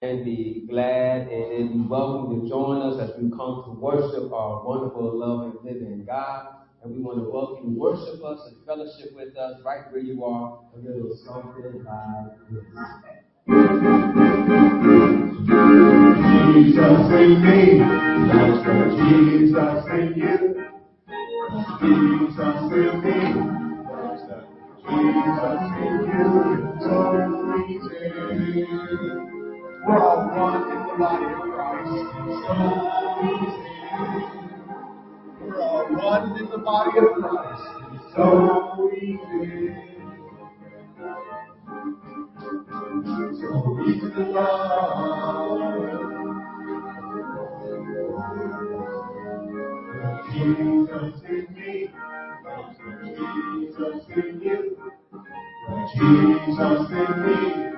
and be glad and be welcome to join us as we come to worship our wonderful, loving, living God. And we want to welcome you, worship us and fellowship with us right where you are, a little something like this. Jesus in me, that's Jesus in you. Jesus in me, that's Jesus in you. Easy. We're all one in the body of Christ. So. We're all one in the body of Christ. So easy. So easy to love. Jesus in me, Jesus in you. Jesus in me,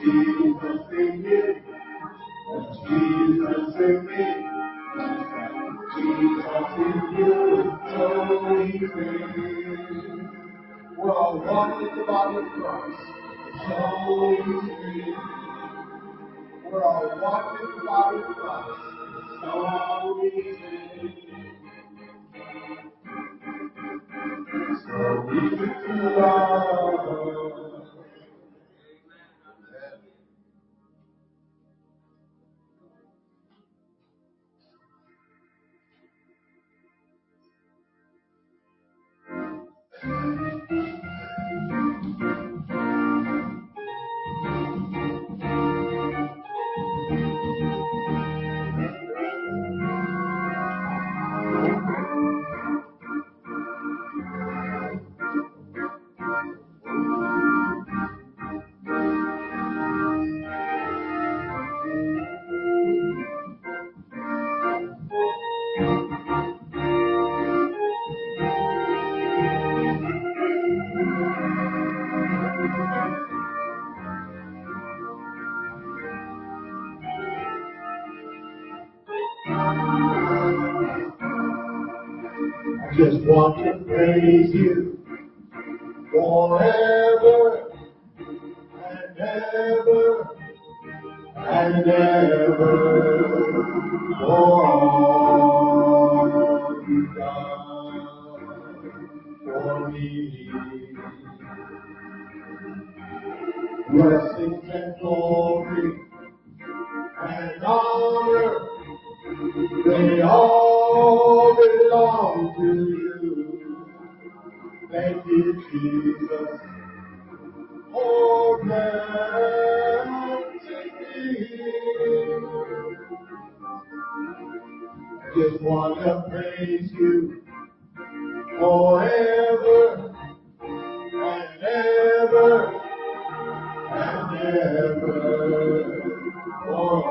Jesus in you. Jesus in me. Jesus in you. So easy. We're all one in the body of Christ. So easy. We're all one in the body of Christ. So easy. So easy to love. They all belong to you. Thank you, Jesus. Oh, be. Just want to praise you all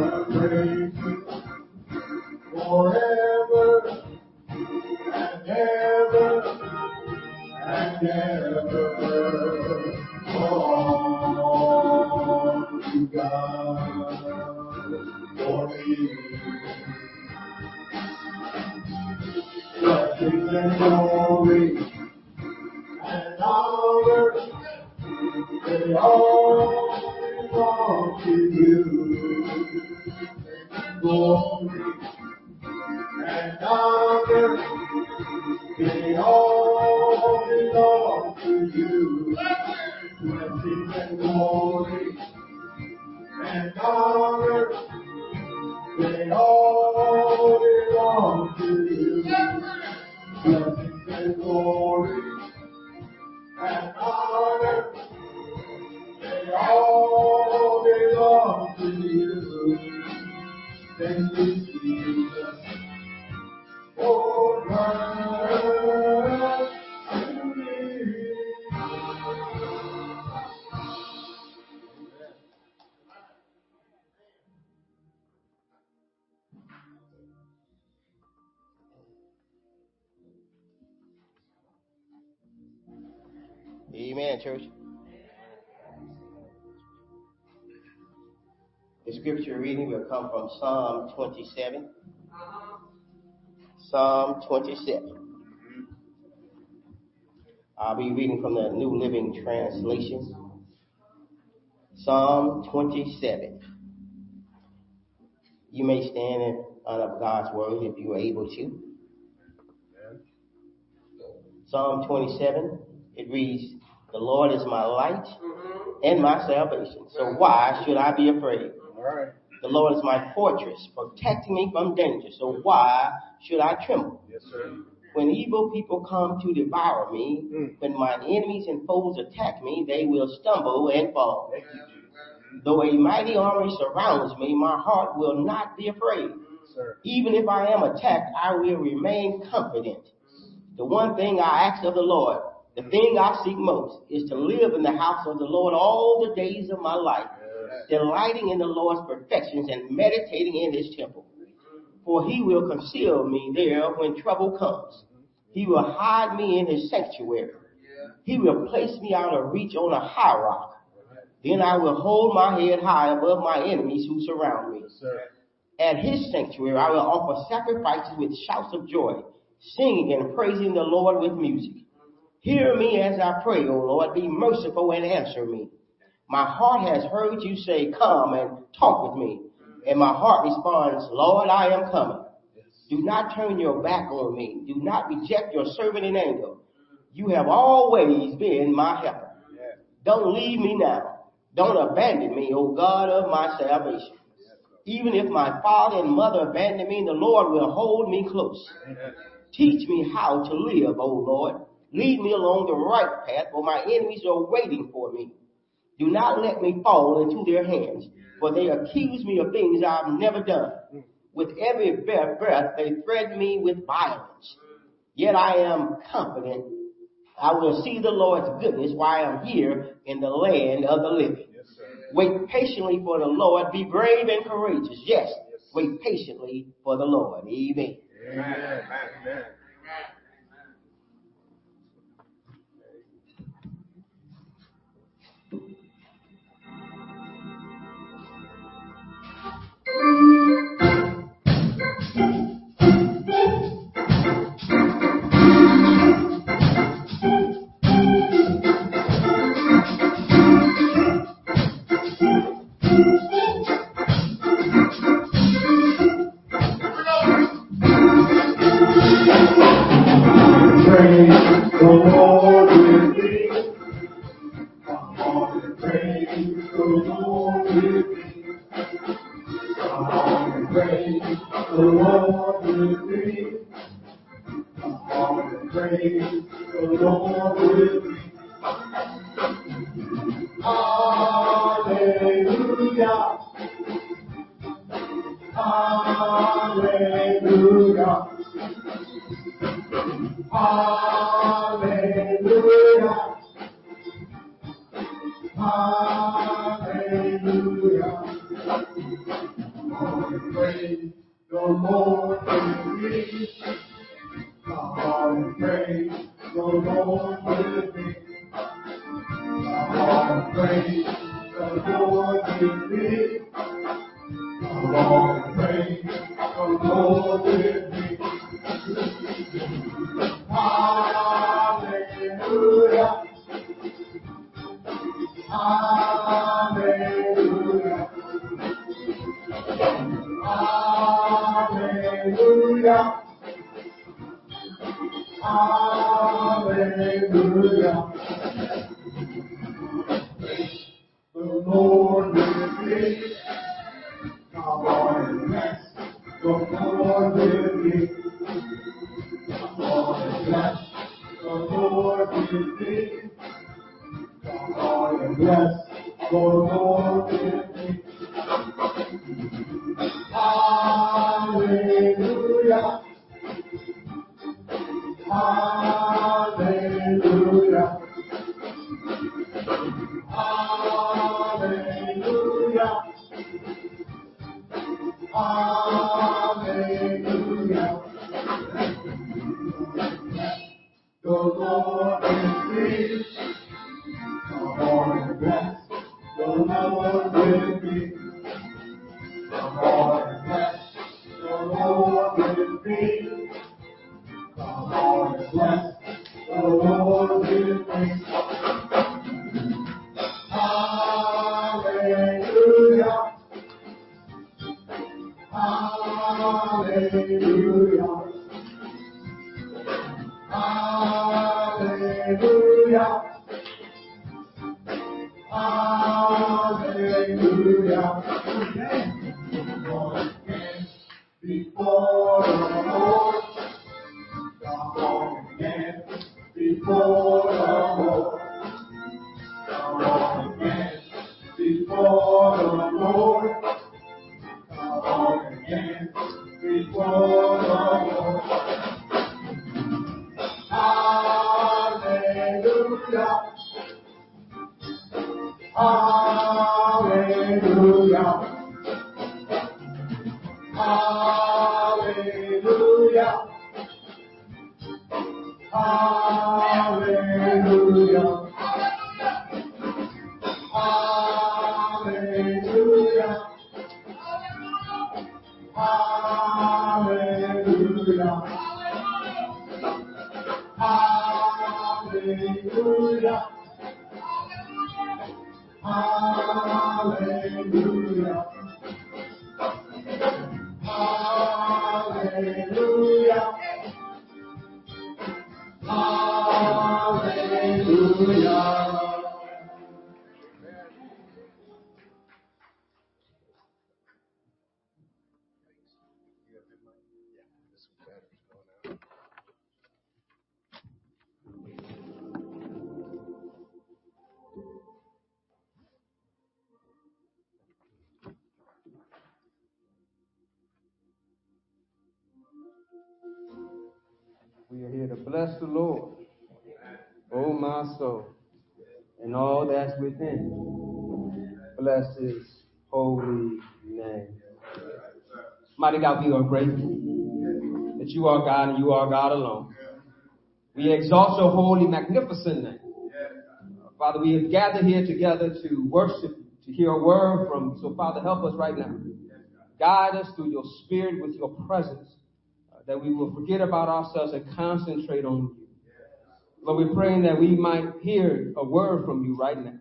be. For reading will come from Psalm 27. Uh-huh. Psalm 27. I'll be reading from the New Living Translation. Psalm 27. You may stand in honor of God's word if you are able to. Psalm 27, it reads, The Lord is my light mm-hmm. and my salvation. So why should I be afraid? All right. The Lord is my fortress, protecting me from danger. So why should I tremble? Yes, sir. When evil people come to devour me, Mm. when my enemies and foes attack me, they will stumble and fall. You, mm. Though a mighty army surrounds me, my heart will not be afraid. Mm, sir. Even if I am attacked, I will remain confident. The one thing I ask of the Lord, the mm. thing I seek most, is to live in the house of the Lord all the days of my life. Delighting in the Lord's perfections and meditating in his temple. For he will conceal me there when trouble comes. He will hide me in his sanctuary. He will place me out of reach on a high rock. Then I will hold my head high above my enemies who surround me. At his sanctuary I will offer sacrifices with shouts of joy, singing and praising the Lord with music. Hear me as I pray, O Lord, be merciful and answer me. My heart has heard you say, come and talk with me. And my heart responds, Lord, I am coming. Do not turn your back on me. Do not reject your servant in anger. You have always been my helper. Don't leave me now. Don't abandon me, O God of my salvation. Even if my father and mother abandon me, the Lord will hold me close. Teach me how to live, O Lord. Lead me along the right path, for my enemies are waiting for me. Do not let me fall into their hands, for they accuse me of things I've never done. With every breath, they threaten me with violence. Yet I am confident I will see the Lord's goodness while I am here in the land of the living. Yes. Wait patiently for the Lord. Be brave and courageous. Yes, wait patiently for the Lord. Amen. Amen. Amen. Hallelujah. Won't wait no more. Yes. We are here to bless the Lord. Oh, my soul, and all that's within. Bless his holy name. Mighty God, we are grateful that you are God and you are God alone. We exalt your holy, magnificent name. Father, we have gathered here together to worship, to hear a word from you. So, Father, help us right now. Guide us through your spirit with your presence, uh, that we will forget about ourselves and concentrate on you. Lord, we're praying that we might hear a word from you right now.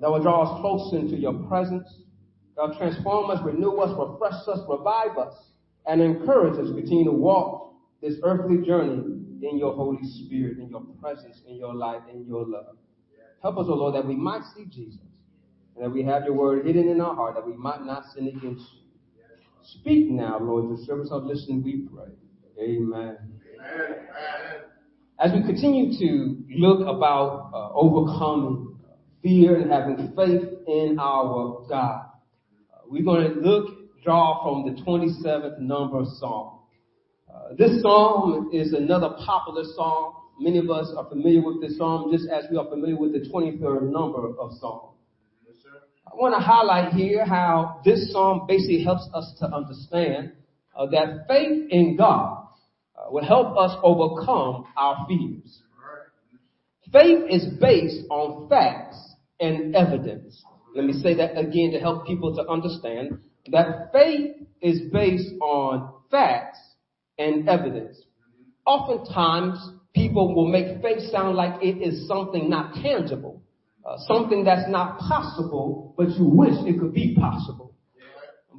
That will draw us closer into your presence. Will transform us, renew us, refresh us, revive us, and encourage us to continue to walk this earthly journey in your Holy Spirit, in your presence, in your light, in your love. Help us, O Lord, that we might see Jesus, and that we have your word hidden in our heart, that we might not sin against you. Speak now, Lord, the service of listening, we pray. Amen. As we continue to look about uh, overcoming fear and having faith in our God, uh, we're going to look, draw from the 27th number of psalm. Uh, this psalm is another popular psalm. Many of us are familiar with this psalm just as we are familiar with the 23rd number of psalm. I want to highlight here how this psalm basically helps us to understand uh, that faith in God uh, will help us overcome our fears. Faith is based on facts and evidence. Let me say that again to help people to understand that faith is based on facts and evidence. Oftentimes, people will make faith sound like it is something not tangible, uh, something that's not possible, but you wish it could be possible.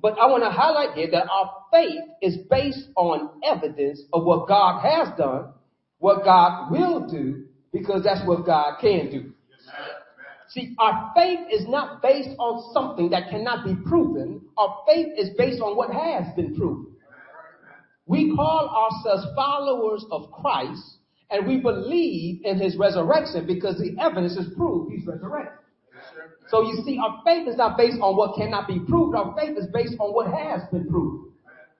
But I want to highlight here that our faith is based on evidence of what God has done, what God will do, because that's what God can do. See, our faith is not based on something that cannot be proven. Our faith is based on what has been proven. We call ourselves followers of Christ and we believe in his resurrection because the evidence is proved he's resurrected. So you see, our faith is not based on what cannot be proved. Our faith is based on what has been proved.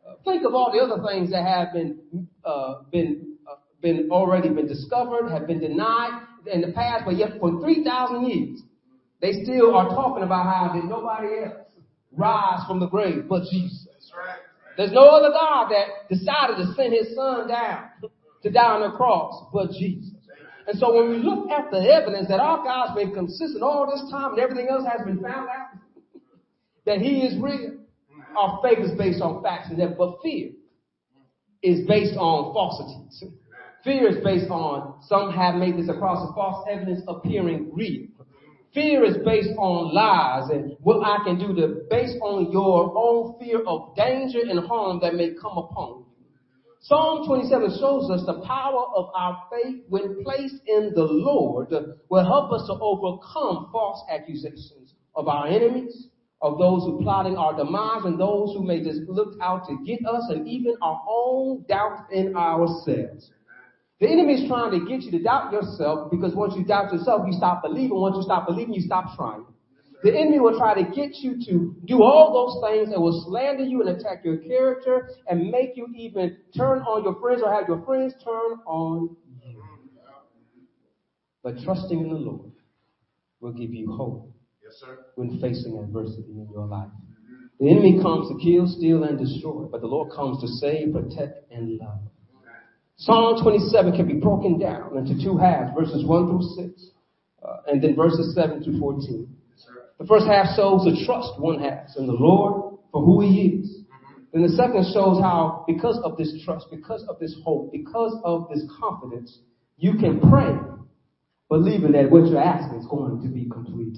Uh, think of all the other things that have been uh, been uh, been already been discovered, have been denied in the past, but yet for three thousand years, they still are talking about how did nobody else rise from the grave but Jesus. There's no other God that decided to send his son down to die on the cross but Jesus. And so when we look at the evidence that our God's been consistent all this time and everything else has been found out, that he is real, our faith is based on facts and that, but fear is based on falsities. Fear is based on, some have made this across of false evidence appearing real. Fear is based on lies and what I can do to, based on your own fear of danger and harm that may come upon you. Psalm 27 shows us the power of our faith when placed in the Lord will help us to overcome false accusations of our enemies, of those who plotting our demise and those who may just look out to get us and even our own doubt in ourselves. The enemy is trying to get you to doubt yourself because once you doubt yourself, you stop believing. Once you stop believing, you stop trying. The enemy will try to get you to do all those things and will slander you and attack your character and make you even turn on your friends or have your friends turn on you. But trusting in the Lord will give you hope Yes, sir. when facing adversity in your life. The enemy comes to kill, steal, and destroy, but the Lord comes to save, protect, and love. Psalm 27 can be broken down into two halves, verses 1 through 6, uh, and then verses 7 through 14. The first half shows the trust one has in the Lord for who he is. Then the second shows how, because of this trust, because of this hope, because of this confidence, you can pray, believing that what you're asking is going to be complete.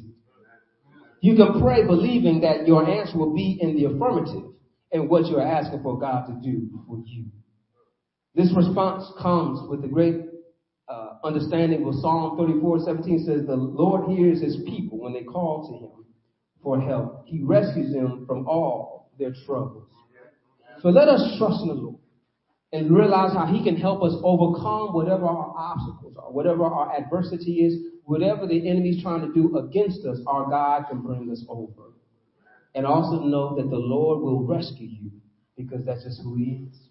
You can pray believing that your answer will be in the affirmative and what you're asking for God to do for you. This response comes with the great uh, understanding of Psalm 34, 17 says, The Lord hears his people when they call to him for help. He rescues them from all their troubles. So let us trust in the Lord and realize how he can help us overcome whatever our obstacles are, whatever our adversity is, whatever the enemy's trying to do against us, our God can bring us over. And also know that the Lord will rescue you because that's just who he is.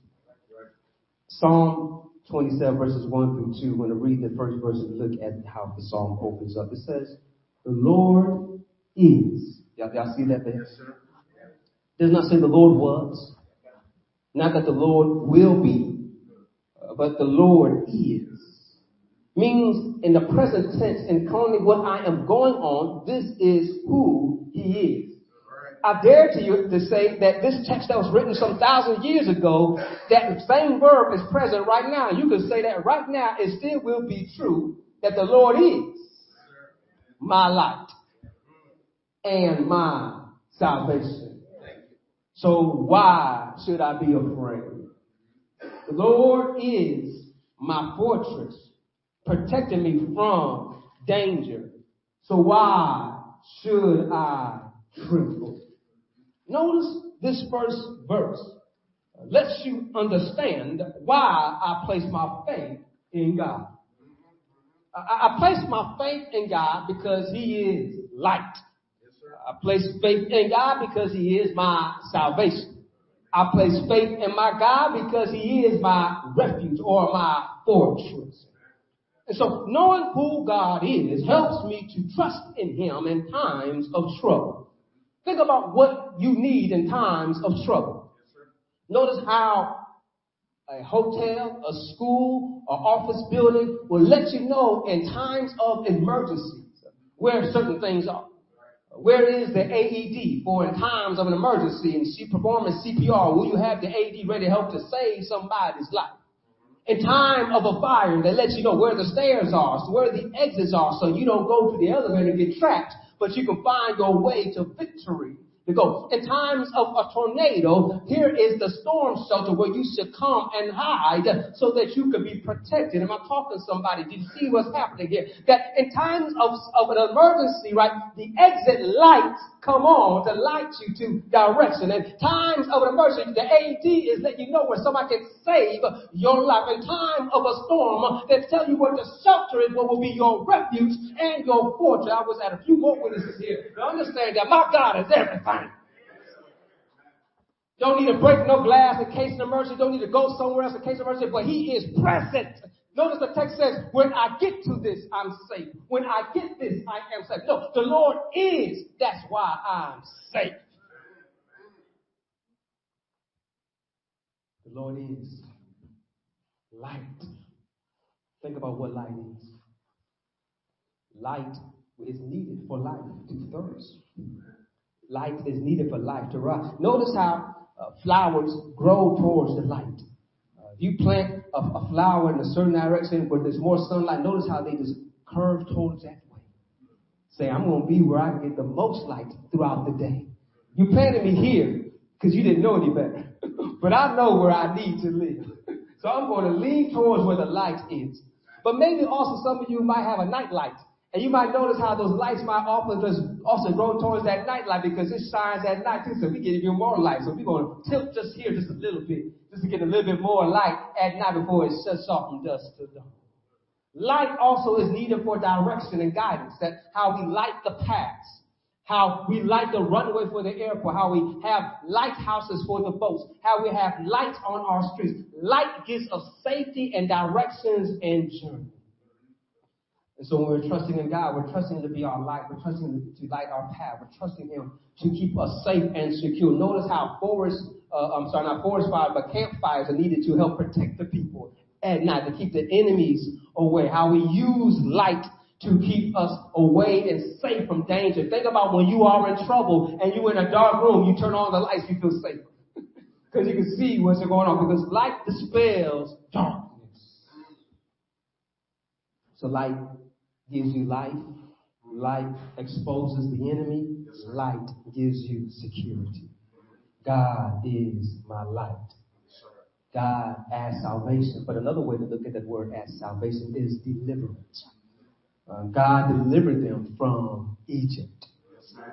Psalm 27 verses 1 through 2, when I read the first verse and look at how the psalm opens up, it says, the Lord is. Y'all, y'all see that there? Yes, sir. Does not say the Lord was. Not that the Lord will be, but the Lord is. Means in the present tense, in calling what I am going on, this is who He is. I dare to you to say that this text that was written some thousand years ago, that same verb is present right now. You can say that right now, it still will be true that the Lord is my light and my salvation. So why should I be afraid? The Lord is my fortress, protecting me from danger. So why should I tremble? Notice this first verse uh, lets you understand why I place my faith in God. I, I place my faith in God because He is light. I place faith in God because He is my salvation. I place faith in my God because He is my refuge or my fortress. And so knowing who God is helps me to trust in Him in times of trouble. Think about what you need in times of trouble. Notice how a hotel, a school, or office building will let you know in times of emergencies where certain things are. Where is the AED for in times of an emergency and she performing CPR? Will you have the AED ready to help to save somebody's life? In time of a fire, they let you know where the stairs are, where the exits are, so you don't go to the elevator and get trapped, but you can find your way to victory to go. In times of a tornado, here is the storm shelter where you should come and hide so that you can be protected. Am I talking to somebody? Did you see what's happening here? That in times of, of an emergency, right, the exit lights come on to light you to direction. And times of an emergency, the AD is letting you know where somebody can save your life. In time of a storm, they tell you what the shelter is, what will be your refuge and your fortress. I was at a few more witnesses here to understand that my God is everything. Don't need to break no glass in case of emergency. Don't need to go somewhere else in case of emergency. But He is present. Notice the text says, when I get to this, I'm safe. When I get this, I am safe. No, the Lord is. That's why I'm safe. The Lord is light. Think about what light is. Light is needed for life to flourish. Light is needed for life to rise. Notice how uh, flowers grow towards the light. Uh, if you plant a, flower in a certain direction where there's more sunlight, notice how they just curve towards that way. Say, I'm going to be where I get the most light throughout the day. You planted me here because you didn't know any better. but I know where I need to live. so I'm going to lean towards where the light is. But maybe also some of you might have a night light. And you might notice how those lights might often also go towards that night light because it shines at night too, so we get even more light. So we're going to tilt just here just a little bit, just to get a little bit more light at night before it shuts off from dusk to dawn. Light also is needed for direction and guidance. That how we light the paths, how we light the runway for the airport, how we have lighthouses for the boats, how we have lights on our streets. Light gives us safety and directions and journey. And so when we're trusting in God, we're trusting to be our light. We're trusting to light our path. We're trusting Him to keep us safe and secure. Notice how forest, uh, I'm sorry, not forest fires, but campfires are needed to help protect the people at night, to keep the enemies away. How we use light to keep us away and safe from danger. Think about when you are in trouble and you're in a dark room, you turn on the lights, you feel safe. Because you can see what's going on. Because light dispels darkness. So light gives you life. Light exposes the enemy. Light gives you security. God is my light. God as salvation. But another way to look at that word as salvation is deliverance. Uh, God delivered them from Egypt.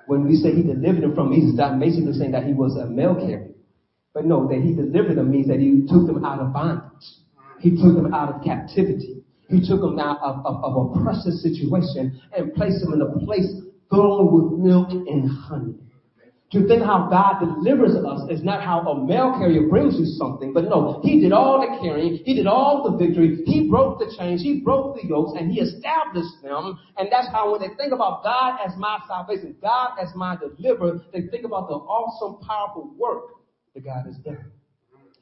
When we say he delivered them from Egypt, that basically saying that he was a mail carrier. But no, that he delivered them means that he took them out of bondage. He took them out of captivity. He took them out of, of, of a precious situation and placed them in a place flowing with milk and honey. To think how God delivers us is not how a mail carrier brings you something, but no, He did all the carrying, He did all the victory, He broke the chains, He broke the yokes, and He established them. And that's how when they think about God as my salvation, God as my deliverer, they think about the awesome, powerful work that God has done.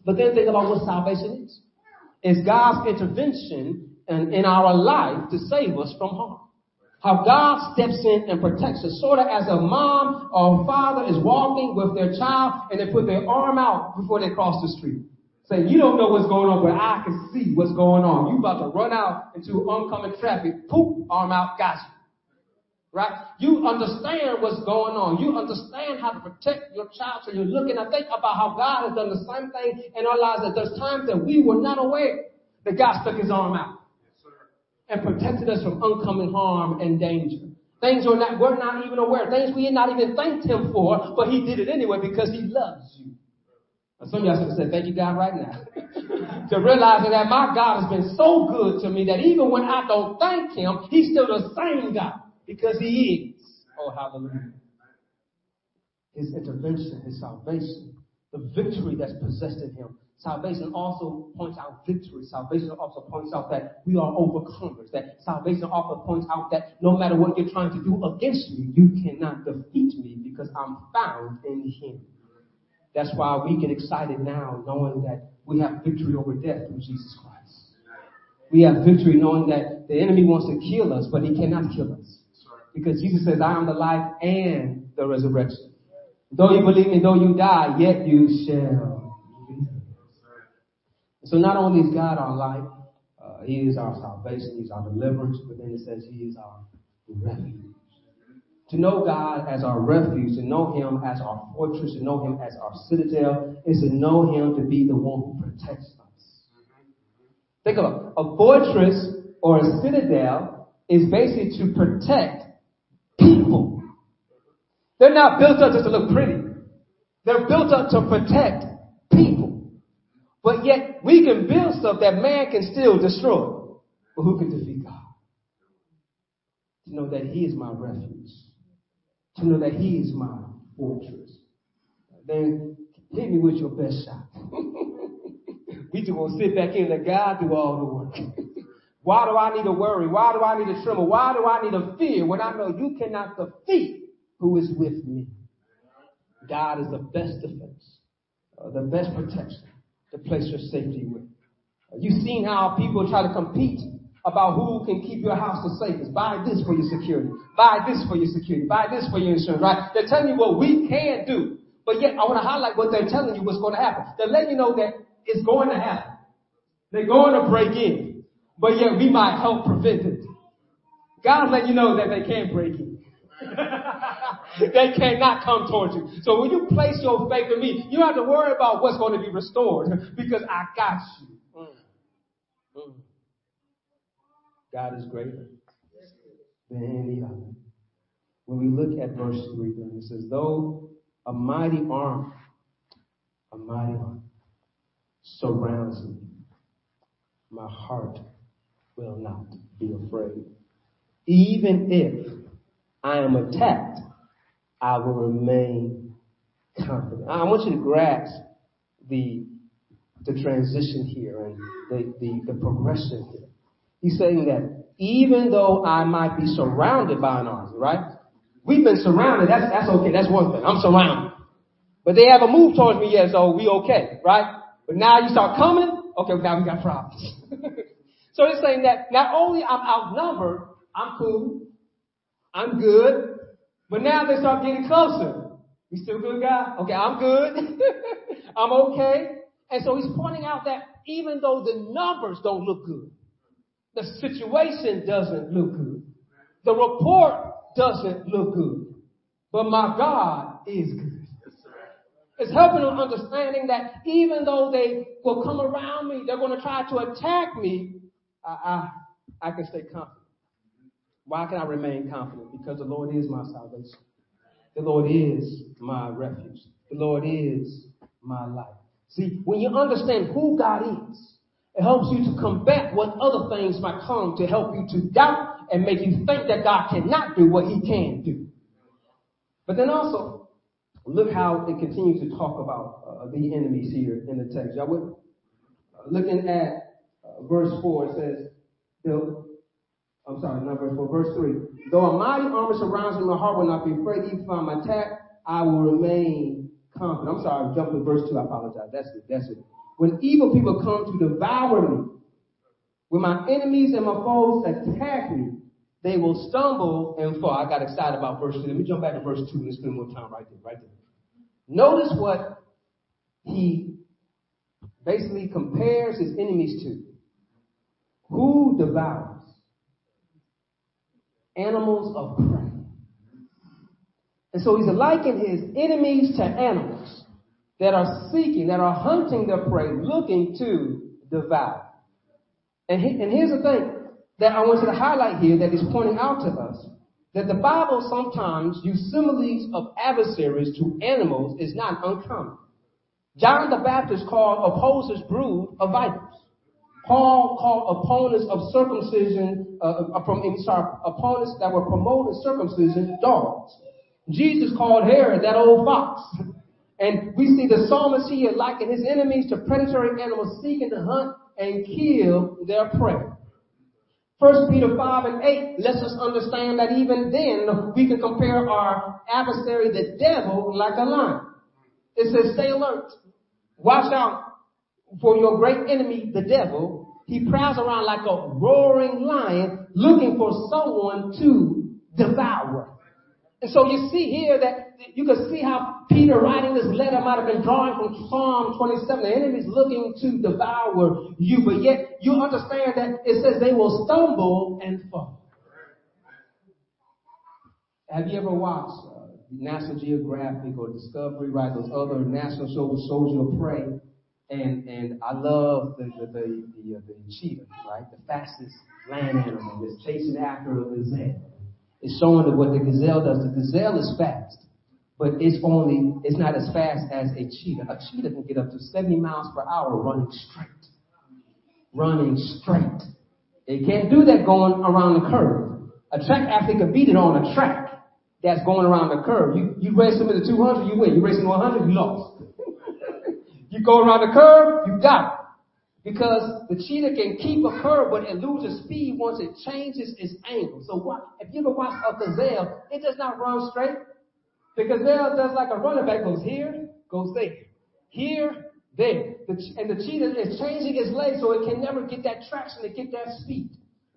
But then think about what salvation is. It's God's intervention in, in our life to save us from harm. How God steps in and protects us, sort of as a mom or father is walking with their child and they put their arm out before they cross the street. Saying, you don't know what's going on, but I can see what's going on. You about to run out into oncoming traffic, poof, arm out, got you. Right? You understand what's going on. You understand how to protect your child. So you're looking and think about how God has done the same thing in our lives. That there's times that we were not aware that God stuck his arm out and protected us from oncoming harm and danger. Things we're not, we're not even aware. Things we had not even thanked him for, but he did it anyway because he loves you. Some of y'all should said, thank you God right now. to realizing that my God has been so good to me that even when I don't thank him, he's still the same God because he is. Oh, hallelujah. His intervention, his salvation, the victory that's possessed in him Salvation also points out victory. Salvation also points out that we are overcomers. That salvation also points out that no matter what you're trying to do against me, you cannot defeat me because I'm found in Him. That's why we get excited now knowing that we have victory over death through Jesus Christ. We have victory knowing that the enemy wants to kill us, but he cannot kill us. Because Jesus says, I am the life and the resurrection. Though you believe me, though you die, yet you shall. So not only is God our life, uh, He is our salvation, He's our deliverance, but then it says He is our refuge. To know God as our refuge, to know Him as our fortress, to know Him as our citadel, is to know Him to be the one who protects us. Think of it. A fortress or a citadel is basically to protect people. They're not built up just to look pretty. They're built up to protect. But yet we can build stuff that man can still destroy. But who can defeat God? To know that He is my refuge. To know that He is my fortress. Then hit me with your best shot. we just gonna sit back in and let God do all the work. Why do I need to worry? Why do I need to tremble? Why do I need to fear when I know you cannot defeat who is with me? God is the best defense, uh, the best protection, the place your safety with. You've seen how people try to compete about who can keep your house the safest. Buy this for your security. Buy this for your security. Buy this for your insurance, right? They're telling you what we can do. But yet I want to highlight what they're telling you what's going to happen. They're letting you know that it's going to happen. They're going to break in. But yet we might help prevent it. God's letting you know that they can't break in. they cannot come towards you. So when you place your faith in me, you don't have to worry about what's going to be restored because I got you. Mm. Mm. God is greater than any other. When we look at verse 3, then it says, Though a mighty arm, a mighty arm surrounds me, my heart will not be afraid. Even if I am attacked, I will remain confident. I want you to grasp the the transition here and the, the, the progression here. He's saying that even though I might be surrounded by an army, right? We've been surrounded. That's, that's okay. That's one thing. I'm surrounded. But they haven't moved towards me yet, so we okay, right? But now you start coming, okay, now we got problems. so it's saying that not only I'm outnumbered, I'm cool, I'm good, but now they start getting closer. We still good, guy? Okay, I'm good. I'm okay. And so he's pointing out that even though the numbers don't look good, the situation doesn't look good, the report doesn't look good, but my God is good. It's helping them understanding that even though they will come around me, they're going to try to attack me, I, I, I can stay confident. Why can I remain confident? Because the Lord is my salvation. The Lord is my refuge. The Lord is my life. See, when you understand who God is, it helps you to combat what other things might come to help you to doubt and make you think that God cannot do what he can do. But then also, look how it continues to talk about uh, the enemies here in the text. Y'all with me? Uh, looking at uh, verse 4, it says, the, I'm sorry, not verse 4, verse 3. Though a mighty army surrounds me, my heart will not be afraid. Even if I'm attacked, I will remain confident. I'm sorry, I jumped to verse 2. I apologize. That's it. That's it. When evil people come to devour me, when my enemies and my foes attack me, they will stumble and fall. I got excited about verse 2. Let me jump back to verse 2 and spend more time right there, right there. Notice what he basically compares his enemies to. Who devours? Animals of prey. And so he's likened his enemies to animals that are seeking, that are hunting their prey, looking to devour. And, he, and here's the thing that I want you to highlight here that is pointing out to us that the Bible sometimes uses similes of adversaries to animals is not uncommon. John the Baptist called opposers brood of vipers. Paul called opponents of circumcision, uh, uh from, sorry, opponents that were promoting circumcision dogs. Jesus called Herod that old fox. And we see the psalmist here liken his enemies to predatory animals seeking to hunt and kill their prey. First Peter 5 and 8 lets us understand that even then we can compare our adversary, the devil, like a lion. It says, stay alert. Watch out for your great enemy, the devil. He prowls around like a roaring lion looking for someone to devour. And so you see here that you can see how Peter writing this letter might have been drawing from Psalm 27. The enemy's looking to devour you, but yet you understand that it says they will stumble and fall. Have you ever watched uh, National Geographic or Discovery, right? Those other national shows, Soldier of Prey. And, and I love the, the, the, the, uh, the cheetah, right? The fastest land animal that's chasing after a gazelle. It's showing that what the gazelle does. The gazelle is fast, but it's only, it's not as fast as a cheetah. A cheetah can get up to 70 miles per hour running straight. Running straight. They can't do that going around the curve. A track athlete can beat it on a track that's going around the curve. You, you race them the 200, you win. You race them 100, you lost. You go around the curve, you got it. Because the cheetah can keep a curve, but it loses speed once it changes its angle. So what, if you ever watch a gazelle, it does not run straight. The gazelle does like a running back, goes here, goes there. Here, there. The, and the cheetah is changing its legs so it can never get that traction to get that speed.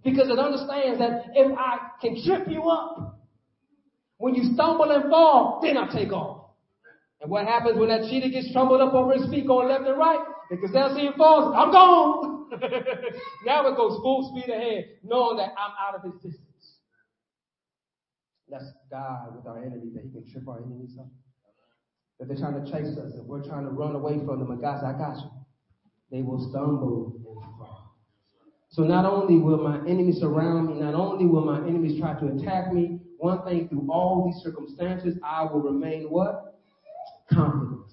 Because it understands that if I can trip you up, when you stumble and fall, then I take off. And what happens when that cheetah gets trumbled up over his feet going left and right? The gazelle see him falls, I'm gone. now it goes full speed ahead, knowing that I'm out of his distance. That's God with our enemy, that he can trip our enemies up. That they're trying to chase us, and we're trying to run away from them, and God I got you. They will stumble and fall. So not only will my enemies surround me, not only will my enemies try to attack me, one thing through all these circumstances, I will remain what? Confident.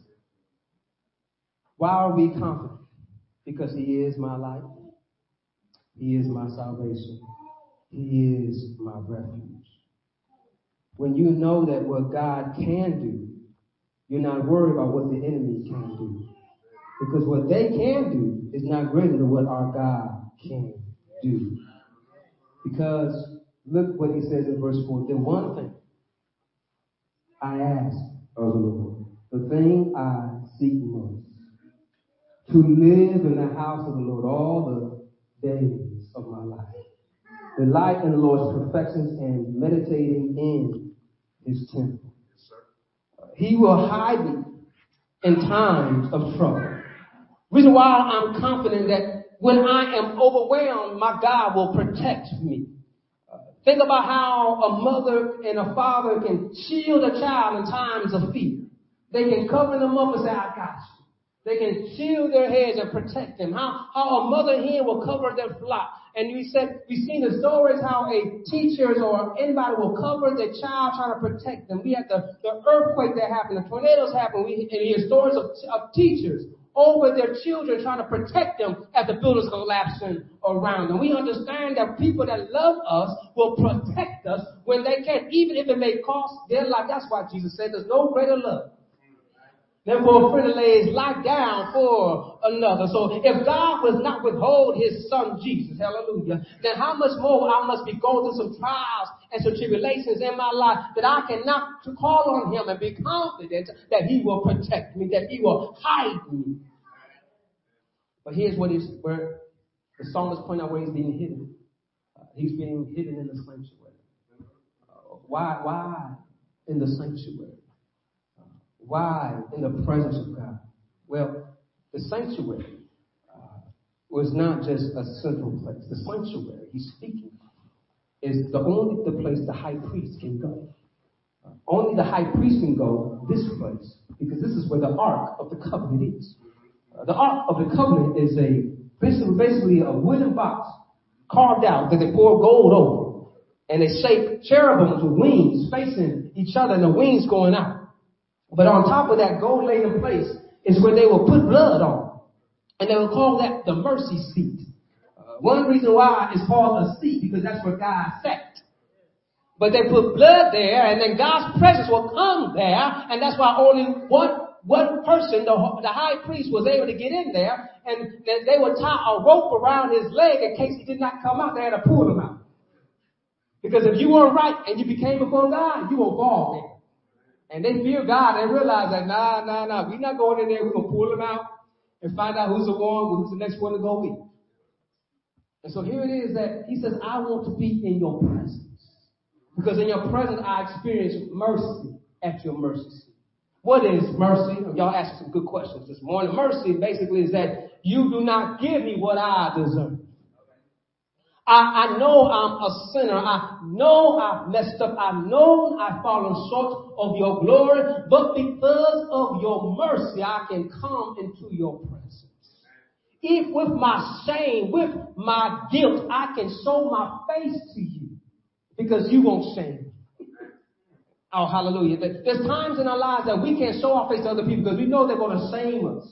Why are we confident? Because He is my life. He is my salvation. He is my refuge. When you know that what God can do, you're not worried about what the enemy can do. Because what they can do is not greater than what our God can do. Because Look what he says in verse 4. The one thing I ask of the Lord, the thing I seek most, to live in the house of the Lord all the days of my life. Delight in the Lord's perfections and meditating in his temple. He will hide me in times of trouble. Reason why I'm confident that when I am overwhelmed, my God will protect me. Think about how a mother and a father can shield a child in times of fear. They can cover them up and say, I got you. They can shield their heads and protect them. How, how a mother hen will cover their flock. And we said, we've seen the stories how a teachers or anybody will cover their child trying to protect them. We had the, the earthquake that happened, the tornadoes happened. We, and hear stories of, of teachers over their children, trying to protect them as the buildings collapsing around them. We understand that people that love us will protect us when they can, even if it may cost their life. That's why Jesus said there's no greater love Therefore, friend lays life down for another. So if God was not withhold his son Jesus, hallelujah, then how much more I must be going through some trials and some tribulations in my life that I cannot call on him and be confident that he will protect me, that he will hide me. But here's what is where the psalmist point out where he's being hidden. Uh, he's being hidden in the sanctuary. Uh, why? Why in the sanctuary? Why in the presence of God? Well, the sanctuary uh, was not just a central place. The sanctuary he's speaking is the only the place the high priest can go. Uh, only the high priest can go this place because this is where the ark of the covenant is. Uh, the ark of the covenant is a basically, basically a wooden box carved out that they pour gold over, and they shape cherubims with wings facing each other, and the wings going out. But on top of that gold laid in place is where they will put blood on. And they will call that the mercy seat. Uh, one reason why it's called a seat because that's where God sat. But they put blood there and then God's presence will come there and that's why only one one person, the, the high priest, was able to get in there, and they would tie a rope around his leg in case he did not come out. They had to pull him out. Because if you weren't right and you became before God, you were there. And they fear God. They realize that, nah, nah, nah, we're not going in there. We're going to pull them out and find out who's the one, who's the next one to go with. And so here it is that he says, I want to be in your presence. Because in your presence, I experience mercy at your mercy. What is mercy? Y'all asking some good questions this morning. Mercy basically is that you do not give me what I deserve. I, I know I'm a sinner. I know I've messed up. I know I've fallen short of your glory, but because of your mercy, I can come into your presence. If with my shame, with my guilt, I can show my face to you because you won't shame me. Oh, hallelujah. There's times in our lives that we can't show our face to other people because we know they're going to shame us.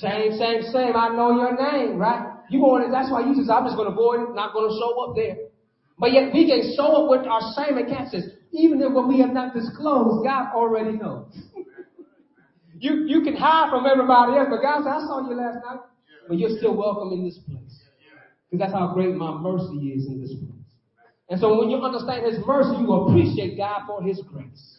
Shame, shame, shame. I know your name, right? You going, that's why you just, I'm just going to avoid it, not going to show up there. But yet we can show up with our shame and catches. Even if what we have not disclosed, God already knows. you, you can hide from everybody else, but God said, I saw you last night but you're still welcome in this place. Because that's how great my mercy is in this place. And so when you understand His mercy, you appreciate God for His grace.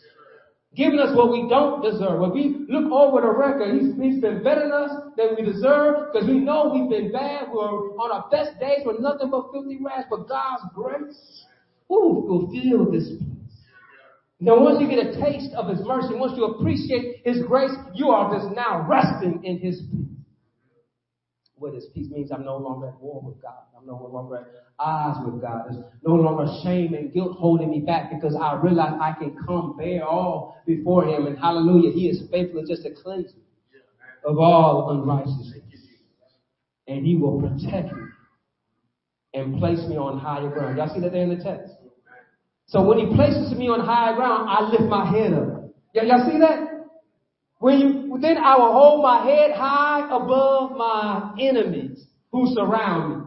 Giving us what we don't deserve. When we look over the record, He's, he's been better than us than we deserve because we know we've been bad. We're on our best days. We're nothing but filthy rags. But God's grace, ooh, will fill this place. Now, once you get a taste of His mercy, once you appreciate His grace, you are just now resting in His peace what his peace means I'm no longer at war with God. I'm no longer odds with God. There's no longer shame and guilt holding me back because I realize I can come bear all before him. And hallelujah, he is faithful just to cleanse me of all unrighteousness. And he will protect me and place me on higher ground. Y'all see that there in the text? So when he places me on higher ground, I lift my head up. Y'all see that? When you, then I will hold my head high above my enemies who surround me.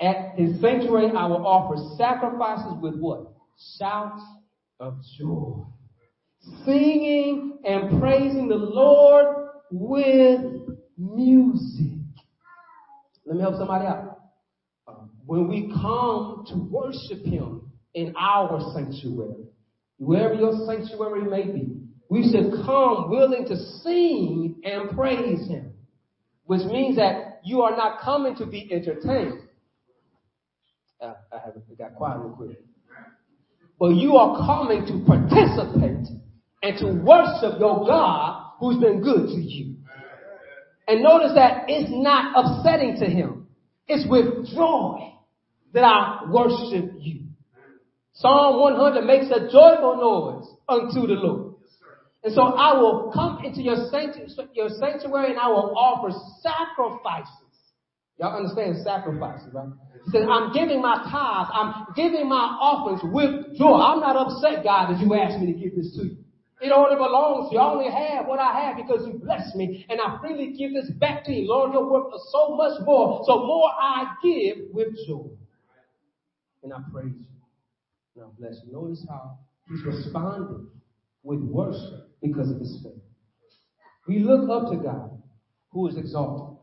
At his sanctuary, I will offer sacrifices with what? Shouts of joy. Singing and praising the Lord with music. Let me help somebody out. When we come to worship him in our sanctuary, wherever your sanctuary may be, we should come willing to sing and praise Him, which means that you are not coming to be entertained. Uh, I haven't got quiet real quick. But you are coming to participate and to worship your God who's been good to you. And notice that it's not upsetting to Him. It's with joy that I worship you. Psalm 100 makes a joyful noise unto the Lord. And so I will come into your sanctuary, your sanctuary and I will offer sacrifices. Y'all understand sacrifices, right? He says, I'm giving my tithes, I'm giving my offerings with joy. I'm not upset, God, that you asked me to give this to you. It only belongs to you. I only have what I have because you blessed me, and I freely give this back to you. Lord, you're worth so much more. So more I give with joy. And I praise you. And I bless you. Notice how he's responding with worship because of his faith. We look up to God, who is exalted,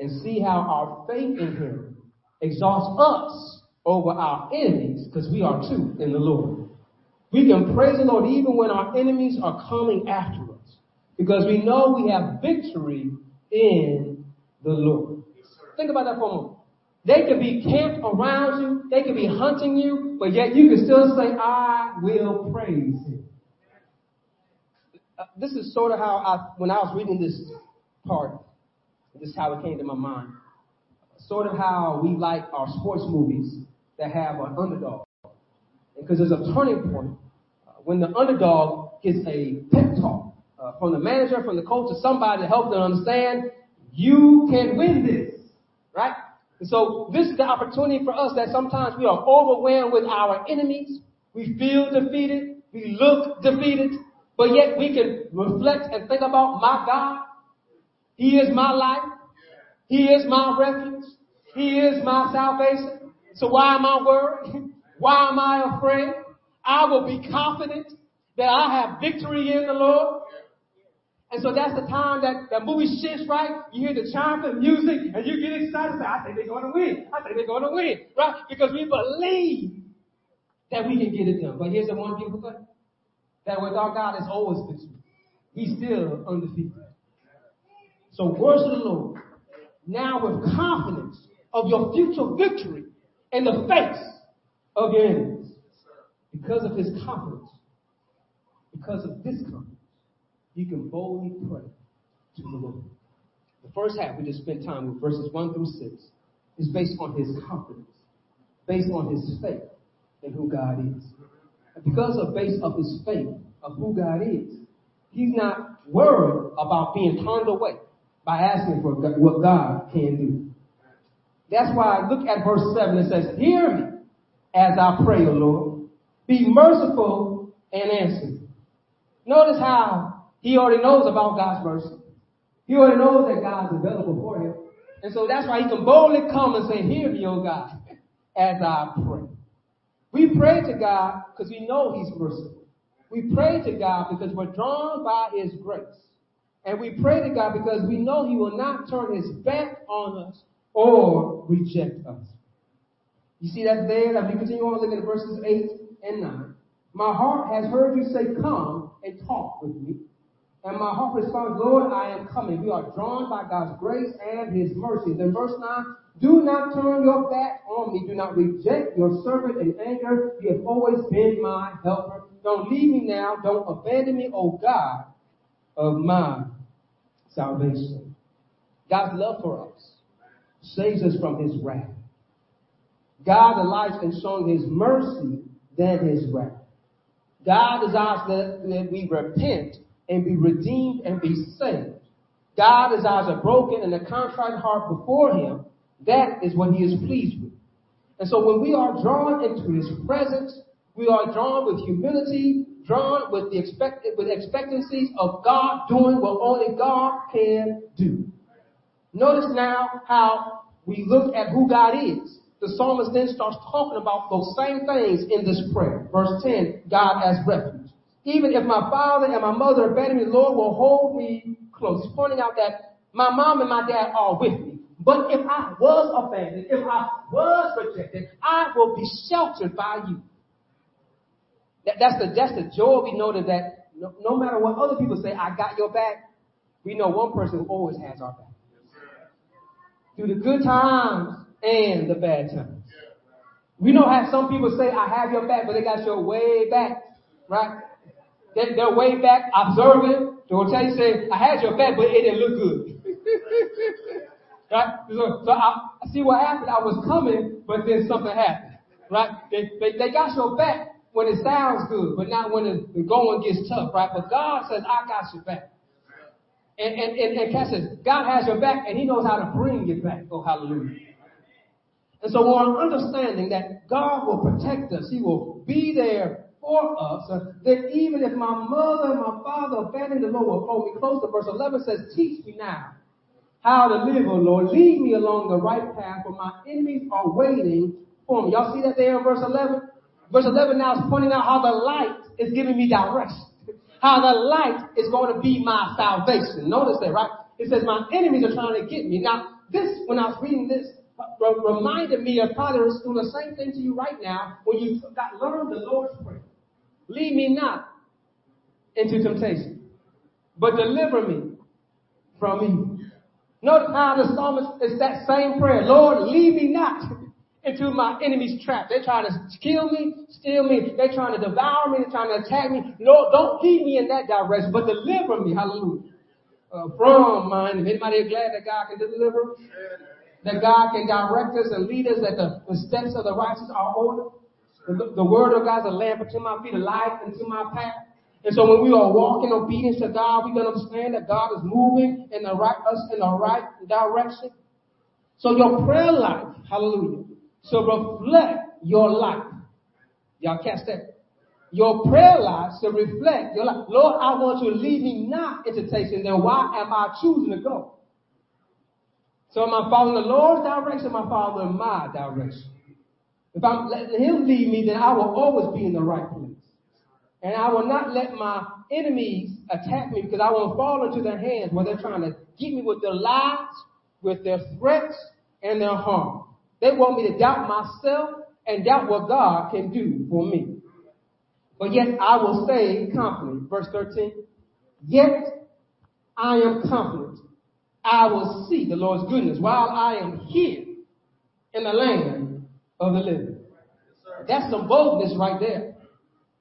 and see how our faith in him exalts us over our enemies, because we are too in the Lord. We can praise the Lord even when our enemies are coming after us, because we know we have victory in the Lord. Think about that for a moment. They could be camped around you, they could be hunting you, but yet you can still say, I will praise him. Uh, this is sort of how I, when I was reading this part, this is how it came to my mind. Sort of how we like our sports movies that have an underdog. Because there's a turning point uh, when the underdog gets a pep talk uh, from the manager, from the coach, or somebody to help them understand you can win this, right? And so this is the opportunity for us that sometimes we are overwhelmed with our enemies. We feel defeated. We look defeated. But yet we can reflect and think about my God. He is my life. He is my refuge. He is my salvation. So why am I worried? Why am I afraid? I will be confident that I have victory in the Lord. And so that's the time that that movie shifts, right? You hear the of music and you get excited. Say, I think they're going to win. I think they're going to win, right? Because we believe that we can get it done. But here's the one beautiful thing. that with our God is always victory. He's still undefeated. So worship the Lord now with confidence of your future victory in the face of your enemies. Because of his confidence, because of this confidence, you can boldly pray to the Lord. The first half we just spent time with verses 1 through 6 is based on his confidence, based on his faith in who God is. And because of base of his faith of who God is, he's not worried about being turned away by asking for what God can do. That's why I look at verse 7 and says, Hear me as I pray, O Lord. Be merciful and answer. Notice how he already knows about God's mercy. He already knows that God's available for him. And so that's why he can boldly come and say, Hear me, O God, as I pray. We pray to God because we know he's merciful. We pray to God because we're drawn by his grace. And we pray to God because we know he will not turn his back on us or reject us. You see that there, as we continue on looking at verses 8 and 9. My heart has heard you say, Come and talk with me. And my heart responds, Lord, I am coming. We are drawn by God's grace and his mercy. Then verse 9, do not turn your back on me. Do not reject your servant in anger. You have always been my helper. Don't leave me now. Don't abandon me, O God of my salvation. God's love for us saves us from his wrath. God delights in showing his mercy than his wrath. God desires that, that we repent and be redeemed and be saved. God desires a broken and a contrite heart before him. That is what he is pleased with. And so when we are drawn into his presence, we are drawn with humility, drawn with the expect, with expectancies of God doing what only God can do. Notice now how we look at who God is. The psalmist then starts talking about those same things in this prayer. Verse 10, God as refuge. Even if my father and my mother abandon me, Lord will hold me close. Pointing out that my mom and my dad are with me. But if I was abandoned, if I was rejected, I will be sheltered by you. That, that's the that's the joy we know that, that no, no matter what other people say, I got your back. We know one person who always has our back. Through the good times and the bad times. We know how some people say, I have your back, but they got your way back, right? They, they're way back observing. They will tell you, say, I had your back, but it didn't look good. right? So, so I, I see what happened. I was coming, but then something happened. Right? They, they, they got your back when it sounds good, but not when the, going gets tough, right? But God says, I got your back. And, and, and, and Cat says, God has your back and he knows how to bring you back. Oh, hallelujah. And so we're understanding that God will protect us. He will be there for us. Uh, that even if my mother and my father abandon the Lord will hold me closer. Verse 11 says, teach me now how to live, O Lord. Lead me along the right path, for my enemies are waiting for me. Y'all see that there in verse 11? Verse 11 now is pointing out how the light is giving me direction. How the light is going to be my salvation. Notice that, right? It says my enemies are trying to get me. Now, this, when I was reading this, reminded me of probably doing the same thing to you right now when you got learned the Lord's Prayer. Lead me not into temptation, but deliver me from evil. Notice how the psalmist is that same prayer. Lord, lead me not into my enemy's trap. They're trying to kill me, steal me. They're trying to devour me. They're trying to attack me. Lord, don't lead me in that direction, but deliver me. Hallelujah. Uh, from mine. If Anybody is glad that God can deliver? That God can direct us and lead us, that the, the steps of the righteous are ordered. The, the word of God is a lamp unto my feet, a light unto my path. And so when we are walking obedience to God, we can understand that God is moving in the right, us in the right direction. So your prayer life, hallelujah, should reflect your life. Y'all catch that? Your prayer life should reflect your life. Lord, I want you to lead me not into temptation. Then why am I choosing to go? So am I following the Lord's direction? Am I following my direction? If I'm letting Him lead me, then I will always be in the right place. And I will not let my enemies attack me because I won't fall into their hands where they're trying to get me with their lies, with their threats, and their harm. They want me to doubt myself and doubt what God can do for me. But yet I will say confident. Verse 13. Yet I am confident. I will see the Lord's goodness while I am here in the land of the living. That's some boldness right there.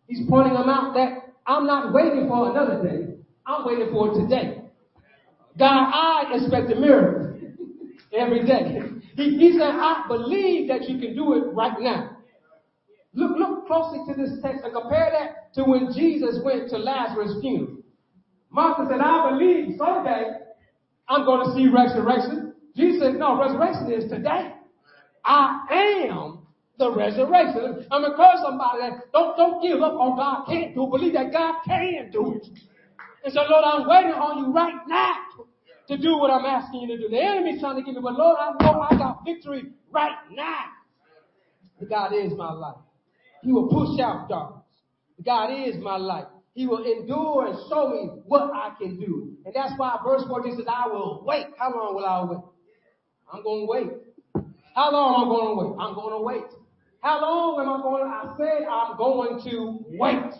He's pointing them out that I'm not waiting for another day. I'm waiting for today. God, I expect a miracle every day. He, he said, I believe that you can do it right now. Look, look closely to this text and compare that to when Jesus went to Lazarus' funeral. Martha said, I believe someday I'm going to see resurrection. Jesus said, no, resurrection is today. I am the resurrection. I'm encourage somebody that don't, don't give up on God can't do. Believe that God can do it. And so, Lord, I'm waiting on you right now to do what I'm asking you to do. The enemy's trying to give me, but Lord, I know I got victory right now. God is my life. He will push out darkness. God is my life. He will endure and show me what I can do. And that's why verse 14 says, I will wait. How long will I wait? I'm going to wait. How long am I going to wait? I'm going to wait. How long am I going to? I said I'm going to wait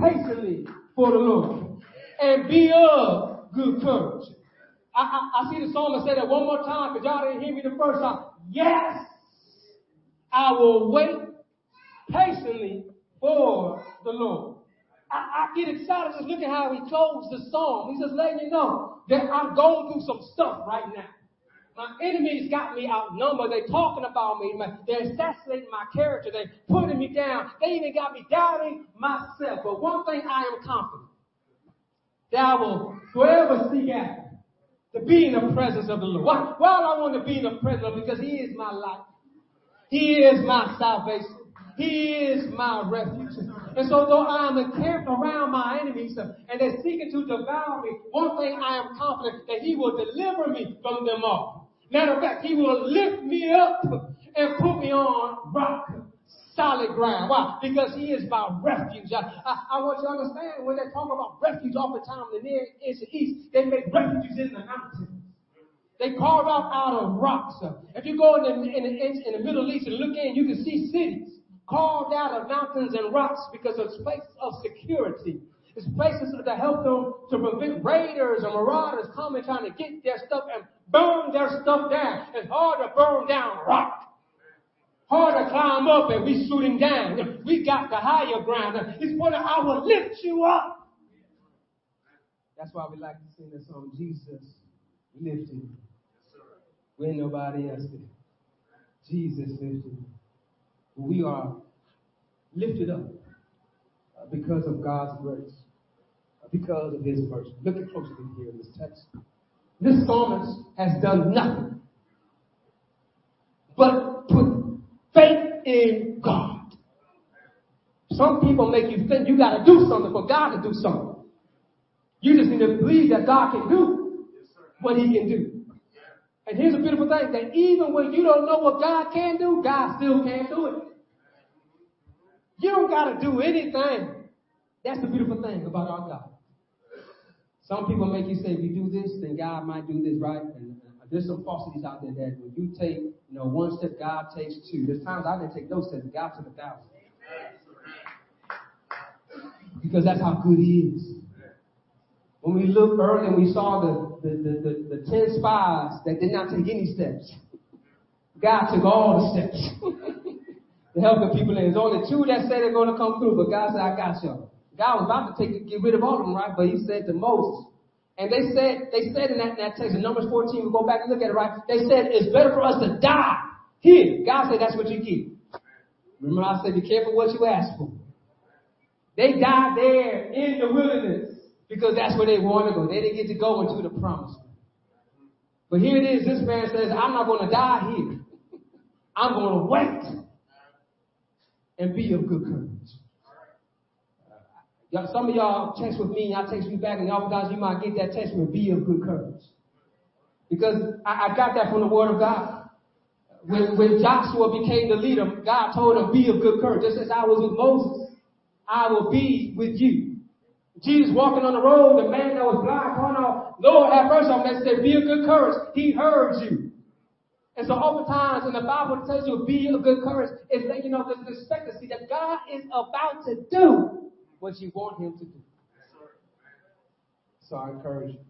patiently for the Lord and be of good courage. I, I, I see the psalmist say that one more time because y'all didn't hear me the first time. Yes, I will wait patiently for the Lord. I, I, get excited just looking how he closed the song. He's just letting you know that I'm going through some stuff right now. My enemies got me outnumbered. They're talking about me. They're assassinating my character. They're putting me down. They even got me doubting myself. But one thing I am confident that I will forever seek after to be in the presence of the Lord. Why, why do I want to be in the presence of Because He is my life. He is my salvation. He is my refuge. And so though I am encamped around my enemies uh, and they're seeking to devour me, one thing I am confident that he will deliver me from them all. Matter of fact, he will lift me up and put me on rock solid ground. Why? Because he is my refuge. I, I, want you to understand when they talk about refuge oftentimes in the near east east, they make refuges in the mountains. They carve out out of rocks. If you go in the, in the, in the Middle East and look in, you can see cities carved out of mountains and rocks because of places of security. It's places to help them to prevent raiders or marauders coming trying to get their stuff and burn their stuff down. It's hard to burn down rock. Hard to climb up and we shooting down. We got the higher ground. He's pointing, I will lift you up. That's why we like to sing the song, Jesus lifted me. When nobody else did. Jesus lifted we are lifted up because of God's grace, because of His mercy. Look at closely here in this text. This psalmist has done nothing but in God. Some people make you think you got to do something for God to do something. You just need to believe that God can do what He can do. And here's a beautiful thing that even when you don't know what God can do, God still can do it. You don't got to do anything. That's the beautiful thing about our God. Some people make you say, you do this, then God might do this, right? And there's some falsities out there that when you take, you know, one step, God takes two. There's times I didn't take those steps, God took a thousand. Because that's how good He is. When we looked earlier, we saw the, the, the, the, the 10 spies that did not take any steps. God took all the steps. to help the people And There's only two that said they're going to come through, but God said, I got you. God was about to take get rid of all of them, right? But he said to Moses, and they said, they said in that, that text, in Numbers 14, we go back and look at it, right? They said, it's better for us to die here. God said, that's what you get. Remember I said, be careful what you ask for. They died there in the wilderness because that's where they wanted to go. They didn't get to go into the promise. But here it is. This man says, I'm not going to die here. I'm going to wait and be of good courage. Y'all, some of y'all text with me, and y'all text me back, and oftentimes you might get that text with be of good courage. Because I, I got that from the Word of God. When, when Joshua became the leader, God told him, be of good courage. Just as I was with Moses, I will be with you. Jesus walking on the road, the man that was blind calling out, Lord have mercy on me, said, be of good courage. He heard you. And so oftentimes in the Bible tells you be of good courage, it's that you know an expectancy that God is about to do what you want him to do. So I encourage you.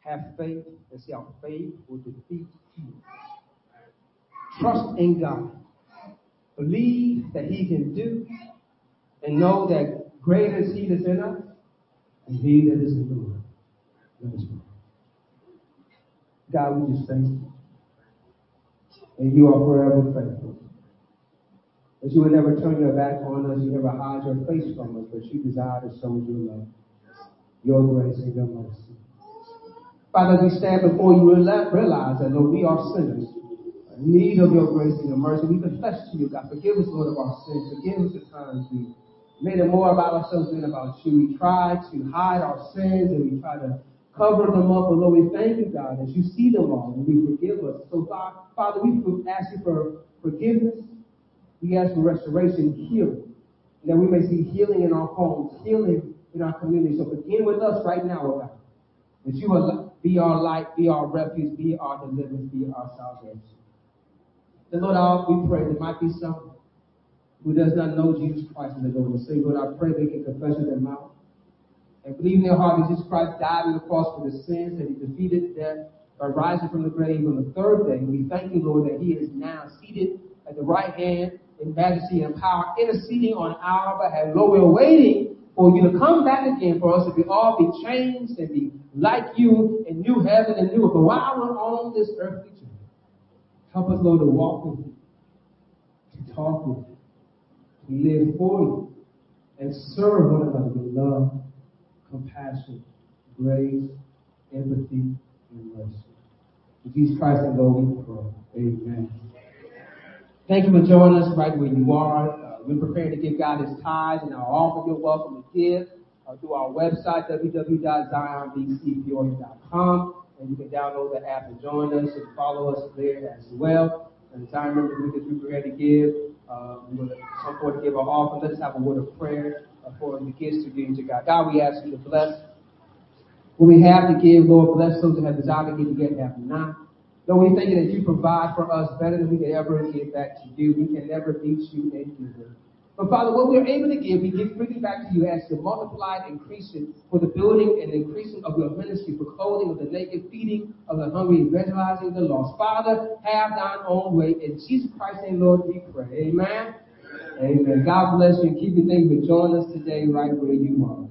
Have faith and see how faith will defeat you. Trust in God. Believe that He can do and know that greater is He that's in us and He that is in the world. Let us pray. God, we just thank you. And you are forever faithful. That you would never turn your back on us, you never hide your face from us, but you desire to show your love, your grace, and your mercy. Father, we stand before you and realize that, Lord, we are sinners in need of your grace and your mercy. We confess to you, God. Forgive us, Lord, of our sins. Forgive us the times we made it more about ourselves than about you. We try to hide our sins and we try to cover them up. But Lord, we thank you, God, that you see them all and you forgive us. So, God, Father, we ask you for forgiveness. We ask for restoration, healing. And that we may see healing in our homes, healing in our community. So begin with us right now, oh God. That you will be our light, be our refuge, be our deliverance, be our salvation. And Lord, we pray there might be some who does not know Jesus Christ as the Lord and Savior. Lord, I pray they can confess with their mouth and believe in their heart that Jesus Christ died on the cross for their sins, that he defeated death by rising from the grave on the third day. We thank you, Lord, that he is now seated at the right hand in majesty and power, interceding on our behalf. Lord, we're waiting for you to come back again for us to be all be changed and be like you in new heaven and new earth. But while we're on this earthly journey, help us, Lord, to walk with you, to talk with you, to live for you, and serve one another with love, compassion, grace, empathy, and mercy. In Jesus Christ and Lord, we pray. Amen. Thank you for joining us right where you are. Uh, we're prepared to give God his tithes and our offer. You're welcome to give uh, through our website, www.zionbcpeoria.com. And you can download the app and join us and follow us there as well. And time remember, we we're prepared to give. Uh, we're going to give our offering. Let us have a word of prayer uh, for the gifts to give to God. God, we ask you to bless what we have to give, Lord. Bless those that have desire to give and yet have not. Lord, we thank you that you provide for us better than we could ever give back to you. We can never beat you in giving. But Father, what we're able to give, we give it back to you as to multiply and it for the building and increasing of your ministry, for clothing of the naked, feeding of the hungry, evangelizing the lost. Father, have thine own way. In Jesus Christ's name, Lord, we pray. Amen. Amen. God bless you and keep you. You for joining us today right where you are.